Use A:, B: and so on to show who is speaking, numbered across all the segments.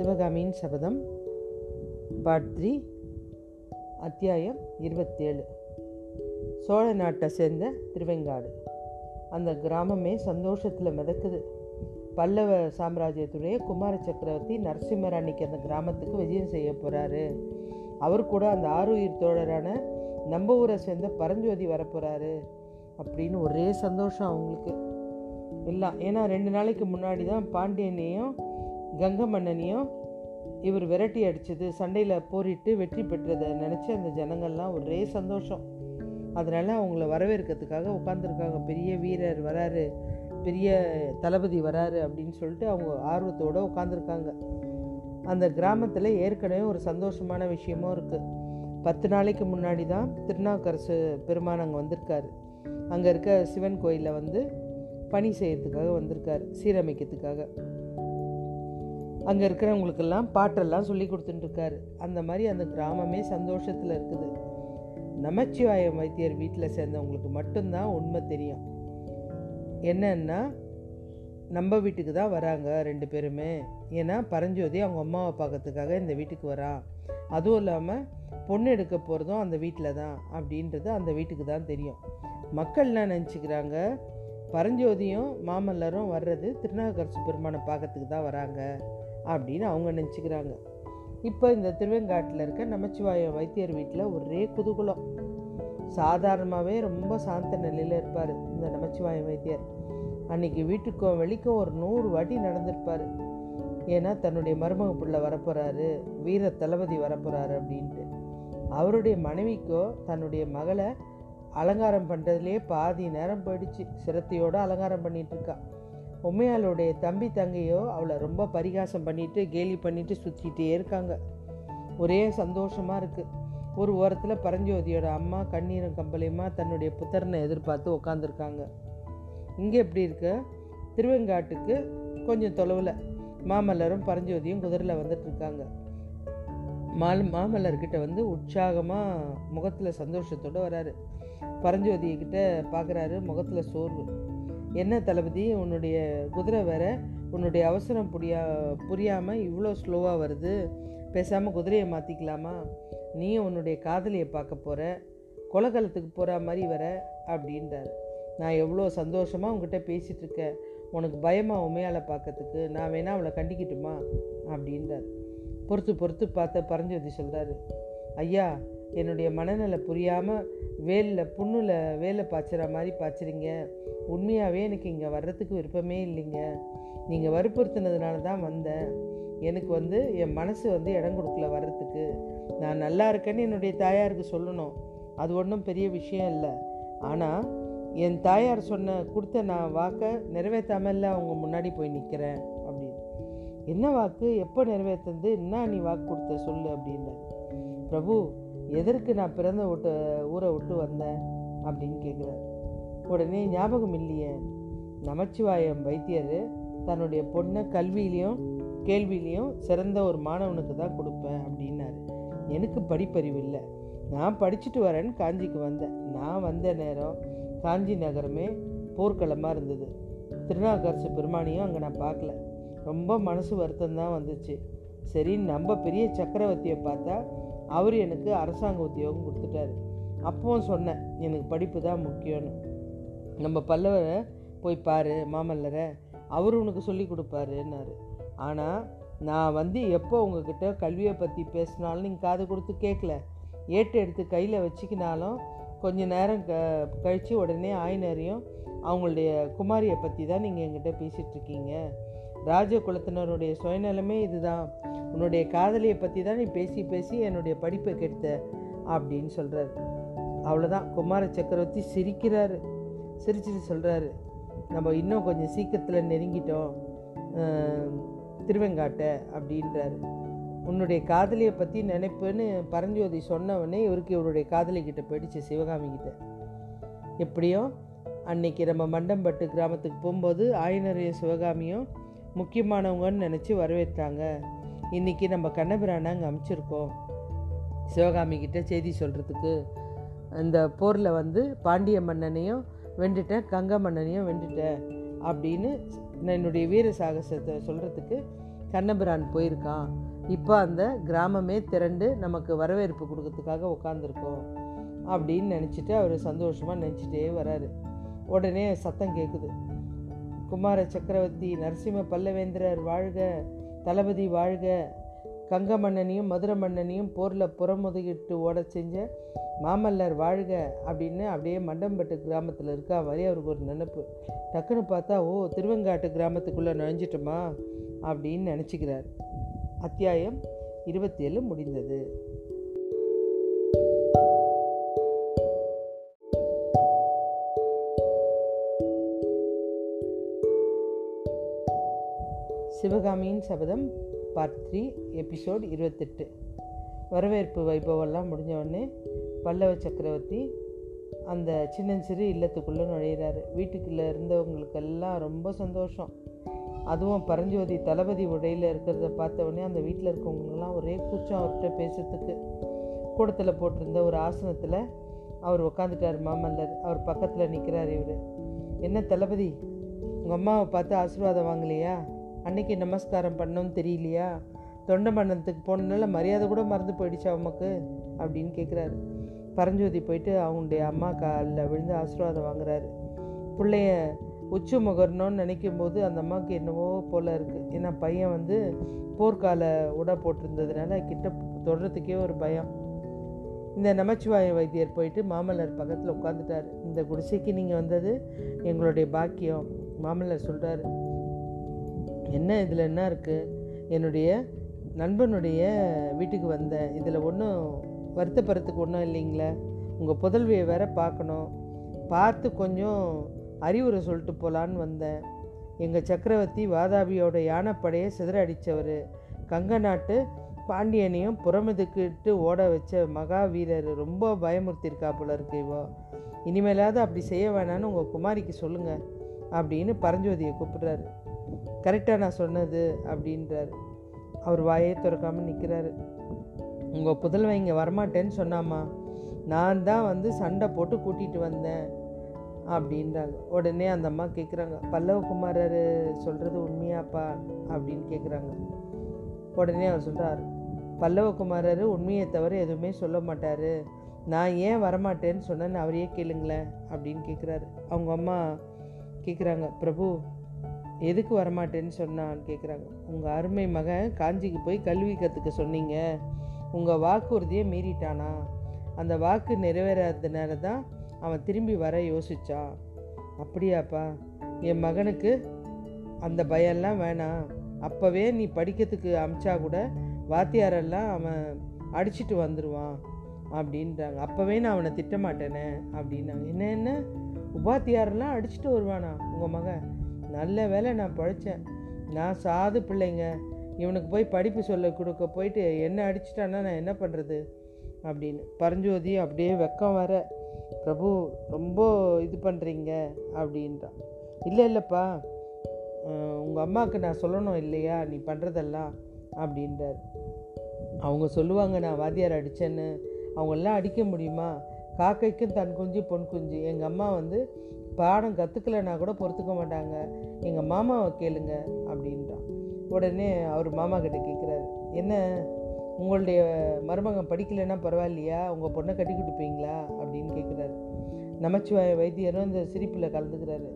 A: சிவகாமியின் சபதம் part three அத்தியாயம் இருபத்தேழு. சோழ நாட்டை சேர்ந்த திருவெங்காடு. அந்த கிராமமே சந்தோஷத்தில் மிதக்குது. பல்லவ சாம்ராஜ்யத்துடைய குமார சக்கரவர்த்தி நரசிம்மர் அன்னைக்கு அந்த கிராமத்துக்கு விஜயம் செய்ய போகிறாரு அவர் கூட அந்த ஆறுயிர் தோழரான நம்ம ஊரை சேர்ந்த பரஞ்சோதி வரப்போகிறாரு அப்படின்னு ஒரே சந்தோஷம் அவங்களுக்கு. எல்லாம் ஏன்னா ரெண்டு நாளைக்கு முன்னாடி தான் பாண்டியனையும் கங்க மன்னனையும் இவர் விரட்டி அடித்தது சண்டையில் போரிட்டு வெற்றி பெற்றதை நினச்சி அந்த ஜனங்கள்லாம் ஒரே சந்தோஷம். அதனால் அவங்கள வரவேற்கிறதுக்காக உட்காந்துருக்காங்க பெரிய வீரர் வராரு பெரிய தளபதி வராரு அப்படின்னு சொல்லிட்டு அவங்க ஆர்வத்தோடு உட்காந்துருக்காங்க அந்த கிராமத்தில் ஏற்கனவே ஒரு சந்தோஷமான விஷயமும் இருக்குது பத்து நாளைக்கு முன்னாடி தான் திருநாவுக்கரசு பெருமான் அங்கே வந்திருக்காரு. அங்கே இருக்க சிவன் கோயிலில் வந்து பணி செய்கிறதுக்காக வந்திருக்காரு சீரமைக்கிறதுக்காக. அங்கே இருக்கிறவங்களுக்கெல்லாம் பாட்டெல்லாம் சொல்லி கொடுத்துட்டுருக்காரு. அந்த மாதிரி அந்த கிராமமே சந்தோஷத்தில் இருக்குது. நமச்சிவாயம் வைத்தியர் வீட்டில் சேர்ந்தவங்களுக்கு மட்டும்தான் உண்மை தெரியும். என்னன்னா நம்ம வீட்டுக்கு தான் வராங்க ரெண்டு பேருமே. ஏன்னா பரஞ்சோதி அவங்க அம்மாவை பார்க்கறதுக்காக இந்த வீட்டுக்கு வரான் அதுவும் இல்லாமல் பொண்ணு எடுக்க போகிறதும் அந்த வீட்டில் தான் அப்படின்றது அந்த வீட்டுக்கு தான் தெரியும். மக்கள்லாம் நினச்சிக்கிறாங்க? பரஞ்சோதியும் மாமல்லரும் வர்றது திருநாகரசு பெருமானை பார்க்கறதுக்கு தான் வராங்க. அப்படின்னு அவங்க நினச்சிக்கிறாங்க. இப்போ இந்த திருவெங்காட்டில் இருக்க நமச்சிவாய வைத்தியர் வீட்டில் ஒரே குதூகுலம். சாதாரணமாகவே ரொம்ப சாந்த நிலையில் இருப்பார் இந்த நமச்சிவாய வைத்தியர். அன்னைக்கு வீட்டுக்கும் வெளிக்கும் ஒரு நூறு வாட்டி நடந்திருப்பார். ஏன்னா தன்னுடைய மருமக பிள்ளை வரப்போகிறாரு வீர தளபதி வரப்போகிறாரு அப்படின்ட்டு. அவருடைய மனைவிக்கோ தன்னுடைய மகளை அலங்காரம் பண்ணுறதுலேயே பாதி நேரம் போயிடுச்சு. சிரத்தையோடு அலங்காரம் பண்ணிட்டு இருக்கா உண்மையாளுடைய தம்பி தங்கையோ அவளை ரொம்ப பரிகாசம் பண்ணிட்டு கேலி பண்ணிட்டு சுற்றிக்கிட்டே இருக்காங்க. ஒரே சந்தோஷமாக இருக்குது ஒரு ஓரத்தில் பரஞ்சோதியோட அம்மா கண்ணீரும் கம்பளையுமா தன்னுடைய புத்தரனை எதிர்பார்த்து உட்காந்துருக்காங்க இங்கே எப்படி இருக்கு? திருவெங்காட்டுக்கு கொஞ்சம் தொலைவில் மாமல்லரும் பரஞ்சோதியும் குதிரையில் வந்துட்டுருக்காங்க. மால் மாமல்லர்கிட்ட வந்து உற்சாகமாக முகத்தில் சந்தோஷத்தோடு வராரு. பரஞ்சோதியக்கிட்ட பார்க்குறாரு முகத்தில் சோர்வு. என்ன தளபதி? உன்னுடைய குதிரை வேற உன்னுடைய அவசரம் புரியா புரியாமல் இவ்வளோ ஸ்லோவாக வருது. பேசாமல் குதிரையை மாற்றிக்கலாமா நீயும் உன்னுடைய காதலியை பார்க்க போகிற கொலகலத்துக்கு போகிற மாதிரி வர அப்படின்றாரு. நான் எவ்வளோ சந்தோஷமாக உங்ககிட்ட பேசிகிட்ருக்கேன் உனக்கு பயமாக உண்மையால் பார்க்கறதுக்கு? நான் வேணால் அவளை கண்டிக்கட்டுமா? அப்படின்றார். பொறுத்து பொறுத்து பார்த்த பரஞ்சோதி சொல்கிறாரு ஐயா என்னுடைய மனநிலை புரியாமல் வேலில் புண்ணில் வேலை பாய்ச்சுற மாதிரி பாய்ச்சுறீங்க. உண்மையாகவே எனக்கு இங்கே வர்றதுக்கு விருப்பமே இல்லைங்க. நீங்கள் வற்புறுத்தினதுனால தான் வந்தேன். எனக்கு வந்து என் மனசு வந்து இடம் கொடுக்கல வர்றதுக்கு. நான் நல்லா இருக்கேன்னு என்னுடைய தாயாருக்கு சொல்லணும். அது ஒன்றும் பெரிய விஷயம் இல்லை. ஆனால் என் தாயார் சொன்ன கொடுத்த நான் வாக்கை நிறைவேற்றாமல் அவங்க முன்னாடி போய் நிற்கிறேன் அப்படின்னு. என்ன வாக்கு? எப்போ நிறைவேற்றுறது என்ன நீ வாக்கு கொடுத்த சொல்லு அப்படின்றாரு பிரபு எதற்கு நான் பிறந்த விட்டு ஊரை விட்டு வந்தேன் அப்படின்னு கேட்குறார். உடனே ஞாபகம் இல்லையே. நமச்சிவாயம் வைத்தியர் தன்னுடைய பொண்ணை கல்வியிலையும் கேள்வியிலையும் சிறந்த ஒரு மாணவனுக்கு தான் கொடுப்பேன் அப்படின்னாரு. எனக்கு படிப்பறிவு இல்லை. நான் படிச்சுட்டு வரேன்னு காஞ்சிக்கு வந்தேன். நான் வந்த நேரம் காஞ்சி நகரமே போர்க்களமாக இருந்தது. திருநாவுக்கரசு பெருமானியும் அங்கே நான் பார்க்கல. ரொம்ப மனசு வருத்தம் தான் வந்துச்சு. சரி நம்ம பெரிய சக்கரவர்த்தியை பார்த்தா அவர் எனக்கு அரசாங்க உத்தியோகம் கொடுத்துட்டாரு. அப்பவும் சொன்னேன் எனக்கு படிப்பு தான் முக்கியம்னு. நம்ம பல்லவரை போய் பாரு மாமல்லரை. அவர் உனக்கு சொல்லி கொடுப்பாருன்னாரு. ஆனால் நான் வந்து எப்போ உங்ககிட்ட கல்வியை பற்றி பேசினாலும் நீங்கள் காது கொடுத்து கேட்கல. ஏட்டு எடுத்து கையில் வச்சுக்கினாலும் கொஞ்ச நேரம் க கழித்து உடனே ஆயினரையும் அவங்களுடைய குமாரியை பற்றி தான் நீங்கள் எங்கிட்ட பேசிகிட்ருக்கீங்க ராஜ குலத்தினருடைய சுயநலமே இதுதான். உன்னுடைய காதலியை பற்றி தான் நீ பேசி பேசி என்னுடைய படிப்பை கெடுத்த அப்படின்னு சொல்கிறாரு அவ்வளோதான் குமார சக்கரவர்த்தி சிரிக்கிறாரு. சிரிச்சிட்டு சொல்கிறாரு நம்ம இன்னும் கொஞ்சம் சீக்கிரத்தில் நெருங்கிட்டோம் திருவெங்காட்டை அப்படின்றாரு. உன்னுடைய காதலியை பற்றி நினைப்புன்னு பரஞ்சோதி சொன்னவொடனே இவருக்கு இவருடைய காதலி கிட்ட போயிடுச்சு சிவகாமி கிட்ட. எப்படியும் அன்னைக்கு நம்ம மண்டம்பட்டு கிராமத்துக்கு போகும்போது ஆயினரைய சிவகாமியும் முக்கியமானவங்கன்னு நினச்சி வரவேற்றாங்க. இன்றைக்கி நம்ம கண்ணபிரானை அங்கே அமைச்சிருக்கோம். சிவகாமிகிட்ட செய்தி சொல்கிறதுக்கு இந்த போரில் வந்து பாண்டிய மன்னனையும் வெண்டுட்டேன் கங்க மன்னனையும் வெண்டுட்டேன் அப்படின்னு என்னுடைய வீர சாகசத்தை சொல்கிறதுக்கு கண்ணபிரான் போயிருக்கான். இப்போ அந்த கிராமமே திரண்டு நமக்கு வரவேற்பு கொடுக்கறதுக்காக உட்காந்துருக்கோம் அப்படின்னு நினச்சிட்டு அவர் சந்தோஷமாக நினச்சிட்டே வராரு. உடனே சத்தம் கேட்குது குமார சக்கரவர்த்தி நரசிம்ம பல்லவேந்திரர் வாழ்க தளபதி வாழ்க. கங்க மன்னனையும் மதுரை மன்னனையும் போரில் புறமுதுகிட்டு ஓட செஞ்ச மாமல்லர் வாழ்க அப்படின்னு அப்படியே மண்டம்பட்டு கிராமத்தில் இருக்கா மாதிரி அவருக்கு ஒரு நினப்பு. டக்குன்னு பார்த்தா ஓ திருவெங்காட்டு கிராமத்துக்குள்ளே நுழைஞ்சிட்டோமா அப்படின்னு நினச்சிக்கிறார். அத்தியாயம் இருபத்தி ஏழு முடிந்தது. சிவகாமியின் சபதம் பார்ட் த்ரீ எபிசோட் இருபத்தெட்டு. வரவேற்பு வைபவெல்லாம் முடிஞ்ச உடனே பல்லவ சக்கரவர்த்தி அந்த சின்னஞ்சிறு இல்லத்துக்குள்ளே நுழையிறாரு. வீட்டுக்குள்ளே இருந்தவங்களுக்கெல்லாம் ரொம்ப சந்தோஷம். அதுவும் பரஞ்சோதி தளபதி உடையில் இருக்கிறத பார்த்த உடனே அந்த வீட்டில் இருக்கவங்களுக்கெல்லாம் ஒரே கூச்சம் அவர்கிட்ட பேசுறதுக்கு. கூடத்தில் போட்டிருந்த ஒரு ஆசனத்தில் அவர் உட்காந்துட்டார் மாமல்லர். அவர் பக்கத்தில் நிற்கிறார் இவர். என்ன தளபதி உங்கள் அம்மாவை பார்த்து ஆசீர்வாதம் வாங்கலையா? அன்னைக்கு நமஸ்காரம் பண்ணோன்னு தெரியலையா? தொண்டை மண்டலத்துக்கு போனதுனால மரியாதை கூட மறந்து போயிடுச்சா அவமக்கு அப்படின்னு கேட்குறாரு பரஞ்சோதி போயிட்டு அவங்களுடைய அம்மா காலில் விழுந்து ஆசீர்வாதம் வாங்குறாரு. பிள்ளைய உச்சு முகரணும்னு நினைக்கும் போது அந்த அம்மாவுக்கு என்னவோ போல் இருக்குது ஏன்னா பையன் வந்து போர்க்கால உட போட்டிருந்ததுனால கிட்ட தொடுறதுக்கே ஒரு பயம். இந்த நமச்சிவாய வைத்தியர் போயிட்டு மாமல்லர் பக்கத்தில் உட்காந்துட்டார் இந்த குடிசைக்கு நீங்கள் வந்தது எங்களுடைய பாக்கியம் மாமல்லர் சொல்கிறாரு என்ன இதில் என்ன இருக்குது என்னுடைய நண்பனுடைய வீட்டுக்கு வந்தேன் இதில் ஒன்றும் வருத்தப்படுறதுக்கு ஒன்றும் இல்லைங்களே. உங்கள் புதல்வியை வேற பார்க்கணும். பார்த்து கொஞ்சம் அறிவுரை சொல்லிட்டு போகலான்னு வந்தேன். எங்கள் சக்கரவர்த்தி வாதாபியோட யானைப்படையை சிதற அடித்தவர் கங்க நாட்டு பாண்டியனையும் புறமதுக்கிட்டு ஓட வச்ச மகாவீரர் ரொம்ப பயமுறுத்தியிருக்கா போல இருக்கு இவோ. இனிமேலாவது அப்படி செய்ய வேணான்னு உங்கள் குமாரிக்கு சொல்லுங்கள் அப்படின்னு பரஞ்சோதியை கூப்பிடுறாரு. கரெக்டாக நான் சொன்னது அப்படின்றார். அவர் வாயே திறக்காமல் நிற்கிறாரு உங்கள் புதல்வன் இங்கே வரமாட்டேன்னு சொன்னாமா? நான் தான் வந்து சண்டை போட்டு கூட்டிகிட்டு வந்தேன். அப்படின்றாங்க. உடனே அந்த அம்மா கேட்குறாங்க பல்லவகுமாரர் சொல்கிறது உண்மையாப்பா? அப்படின்னு கேட்குறாங்க உடனே அவர் சொல்கிறார் பல்லவகுமாரர் உண்மையை தவிர எதுவுமே சொல்ல மாட்டார். நான் ஏன் வரமாட்டேன்னு சொன்னேன்னு அவரையே கேளுங்களேன். அப்படின்னு கேட்குறாரு அவங்க அம்மா கேட்குறாங்க பிரபு எதுக்கு வரமாட்டேன்னு சொன்னான்னு கேட்குறாங்க உங்கள் அருமை மகன் காஞ்சிக்கு போய் கல்வி கற்றுக்க சொன்னீங்க. உங்கள் வாக்குறுதியை மீறிட்டானா? அந்த வாக்கு நிறைவேறாததுனால தான் அவன் திரும்பி வர யோசித்தான் அப்படியாப்பா என் மகனுக்கு அந்த பயம்லாம் வேணாம். அப்போவே நீ படிக்கிறதுக்கு அமிச்சா கூட வாத்தியாரெல்லாம் அவன் அடிச்சிட்டு வந்துடுவான் அப்படின்றாங்க. அப்போவே நான் அவனை திட்டமாட்டேனே? அப்படின்னாங்க. என்ன என்ன? உபாத்தியாரெல்லாம் அடிச்சுட்டு வருவானா உங்கள் மகன்? நல்ல வேலை நான் பழைச்சேன் நான் சாது பிள்ளைங்க. இவனுக்கு போய் படிப்பு சொல்ல கொடுக்க போயிட்டு என்ன அடிச்சிட்டான்னா நான் என்ன பண்ணுறது அப்படின்னு. பரஞ்சோதி அப்படியே வெக்கம் வர பிரபு ரொம்ப இது பண்ணுறீங்க அப்படின்றான் இல்லை இல்லைப்பா. உங்கள் அம்மாவுக்கு நான் சொல்லணும் இல்லையா? நீ பண்ணுறதெல்லாம் அப்படின்றார். அவங்க சொல்லுவாங்க நான் வாத்தியார் அடித்தேன்னு அவங்கெல்லாம் அடிக்க முடியுமா? காக்கைக்கும் தன் குஞ்சு பொன் குஞ்சு. எங்கள் அம்மா வந்து பாடம் கற்றுக்கலைன்னா கூட பொறுத்துக்க மாட்டாங்க. எங்கள் மாமாவை கேளுங்க அப்படின்றான். உடனே அவர் மாமா கிட்ட கேட்குறாரு என்ன உங்களுடைய மருமகன் படிக்கலைன்னா பரவாயில்லையா? உங்கள் பொண்ணை கட்டி கொடுப்பீங்களா? அப்படின்னு கேட்குறாரு நமச்சிவாய வைத்தியரும் இந்த சிரிப்பில் கலந்துக்கிறாரு.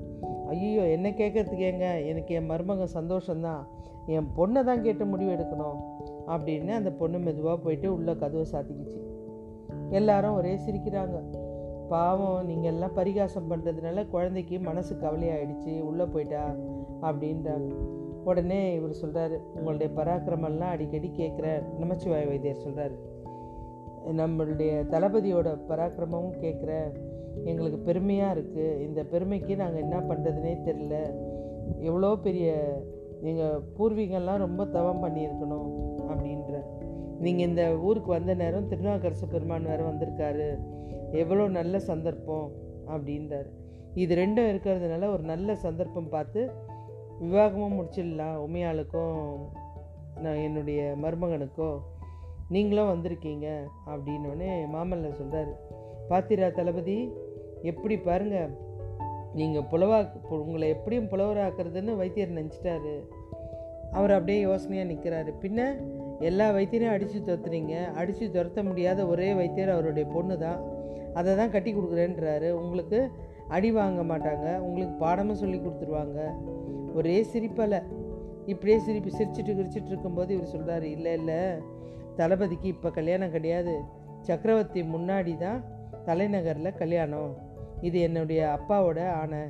A: ஐயோ என்ன கேட்கறதுக்கு ஏங்க? எனக்கு என் மருமகன் சந்தோஷம்தான். என் பொண்ணை தான் கேட்டு முடிவு எடுக்கணும். அப்படின்னு அந்த பொண்ணு மெதுவாக போயிட்டு உள்ளே கதவை சாத்திக்கிச்சு. எல்லாரும் ஒரே சிரிக்கிறாங்க. பாவம் நீங்கள் எல்லாம் பரிகாசம் பண்ணுறதுனால குழந்தைக்கு மனசு கவலையாயிடுச்சு உள்ளே போயிட்டா அப்படின்றாங்க. உடனே இவர் சொல்கிறாரு உங்களுடைய பராக்கிரமெல்லாம் அடிக்கடி கேட்குற நமச்சிவாய வைத்தியர் சொல்கிறாரு நம்மளுடைய தளபதியோட பராக்கிரமமும் கேட்குற எங்களுக்கு பெருமையாக இருக்குது இந்த பெருமைக்கு நாங்கள் என்ன பண்ணுறதுனே தெரில எவ்வளோ பெரிய எங்கள் பூர்வீகம்லாம் ரொம்ப தவம் பண்ணியிருக்கணும் அப்படின்ற நீங்கள் இந்த ஊருக்கு வந்த நேரம் திருநாக்கரசு பெருமான் வேறு வந்திருக்காரு. எவ்வளோ நல்ல சந்தர்ப்பம் அப்படின்றார். இது ரெண்டும் இருக்கிறதுனால ஒரு நல்ல சந்தர்ப்பம் பார்த்து விவாகமும் முடிச்சிடலாம். உமையாளுக்கும் நான் என்னுடைய மருமகனுக்கோ நீங்களும் வந்திருக்கீங்க அப்படின்னோடனே மாமல்லர் சொல்கிறார் பாத்திரா தளபதி எப்படி பாருங்கள் நீங்கள் புலவா உங்களை எப்படியும் புலவராக்குறதுன்னு வைத்தியர் நினச்சிட்டாரு. அவர் அப்படியே யோசனையாக நிற்கிறாரு பின்ன எல்லா வைத்தியரையும் அடித்து துரத்துறீங்க. அடித்து துரத்த முடியாத ஒரே வைத்தியர் அவருடைய பொண்ணு தான் அதை தான் கட்டி கொடுக்குறேன்றாரு. உங்களுக்கு அடி வாங்க மாட்டாங்க. உங்களுக்கு பாடமும் சொல்லி கொடுத்துருவாங்க. ஒரே சிரிப்பலை இப்படியே சிரிப்பு சிரிச்சிட்டு கிரிச்சிட்டு இருக்கும்போது இவர் சொல்கிறாரு இல்லை இல்லை. தளபதிக்கு இப்போ கல்யாணம் கிடையாது. சக்கரவர்த்தி முன்னாடி தான் தலைநகரில் கல்யாணம். இது என்னுடைய அப்பாவோட ஆணை.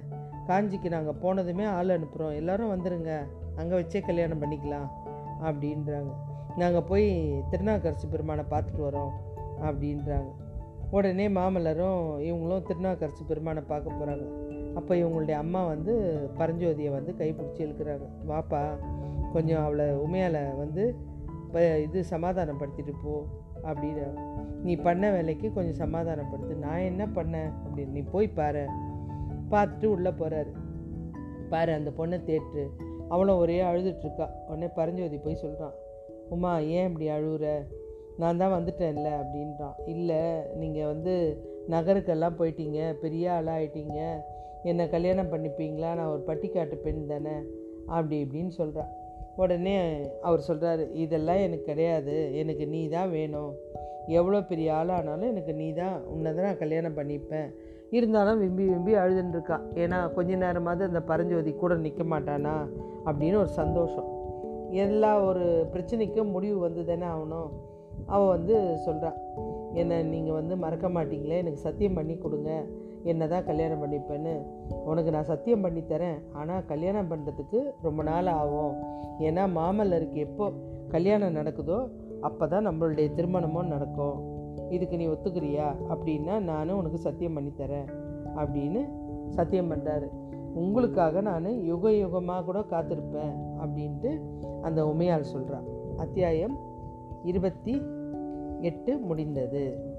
A: காஞ்சிக்கு நாங்கள் போனதுமே ஆள் அனுப்புகிறோம் எல்லோரும் வந்துடுங்க அங்கே வச்சே கல்யாணம் பண்ணிக்கலாம். அப்படின்றாங்க. நாங்கள் போய் திருநாக்கரசு பெருமானை பார்த்துட்டு வரோம். அப்படின்றாங்க. உடனே மாமல்லரும் இவங்களும் திருநாக்கரசு பெருமானை பார்க்க போகிறாங்க அப்போ இவங்களுடைய அம்மா வந்து பரஞ்சோதியை வந்து கைப்பிடிச்சி இழுக்கிறாங்க. வாப்பா கொஞ்சம் அவளை உமையால் வந்து இப்போ இது சமாதானப்படுத்திட்டு போ அப்படின்னு நீ பண்ண வேலைக்கு கொஞ்சம் சமாதானப்படுத்து. நான் என்ன பண்ணேன் அப்படின்னு நீ போய் பாரு. பார்த்துட்டு உள்ளே போகிறாரு பாரு அந்த பொண்ணை தேட்டு அவளும் ஒரே அழுதுட்ருக்கா உடனே பரஞ்சோதி போய் சொல்கிறான் உமா ஏன் இப்படி அழுகுற நான் தான் வந்துட்டேன்ல அப்படின்றான். இல்லை நீங்கள் வந்து நகருக்கெல்லாம் போயிட்டீங்க பெரிய ஆளாகிட்டீங்க என்னை கல்யாணம் பண்ணிப்பீங்களா? நான் ஒரு பட்டிக்காட்டு பெண் தானே? அப்படி இப்படின்னு சொல்கிறான் உடனே அவர் சொல்கிறாரு இதெல்லாம் எனக்கு கிடையாது. எனக்கு நீ தான் வேணும். எவ்வளோ பெரிய ஆளானாலும் எனக்கு நீ தான். உன்னை தான் நான் கல்யாணம் பண்ணிப்பேன். இருந்தாலும் விம்பி விம்பி அழுதுன்ட்ருக்கா ஏன்னா கொஞ்ச நேரமாவது அந்த பரஞ்சோதி கூட நிற்க மாட்டானா? அப்படின்னு ஒரு சந்தோஷம். எல்லா ஒரு பிரச்சனைக்கும் முடிவு வந்து தானே ஆகணும். அவள் வந்து சொல்கிறான் என்னை நீங்கள் வந்து மறக்க மாட்டீங்களே எனக்கு சத்தியம் பண்ணி கொடுங்க. என்ன தான் கல்யாணம் பண்ணிப்பேன்னு. உனக்கு நான் சத்தியம் பண்ணி தரேன். ஆனால் கல்யாணம் பண்ணுறதுக்கு ரொம்ப நாள் ஆகும். ஏன்னா மாமல்லருக்கு எப்போ கல்யாணம் நடக்குதோ அப்போ தான் நம்மளுடைய திருமணமும் நடக்கும். இதுக்கு நீ ஒத்துக்கிறியா? அப்படின்னா நானும் உனக்கு சத்தியம் பண்ணித்தரேன் அப்படின்னு சத்தியம் பண்ணுறாரு உங்களுக்காக நான் யுக யுகமாக கூட காத்திருப்பேன். அப்படின்ட்டு அந்த உமையால் சொல்கிறான் அத்தியாயம் இருபத்தி எட்டு முடிந்தது.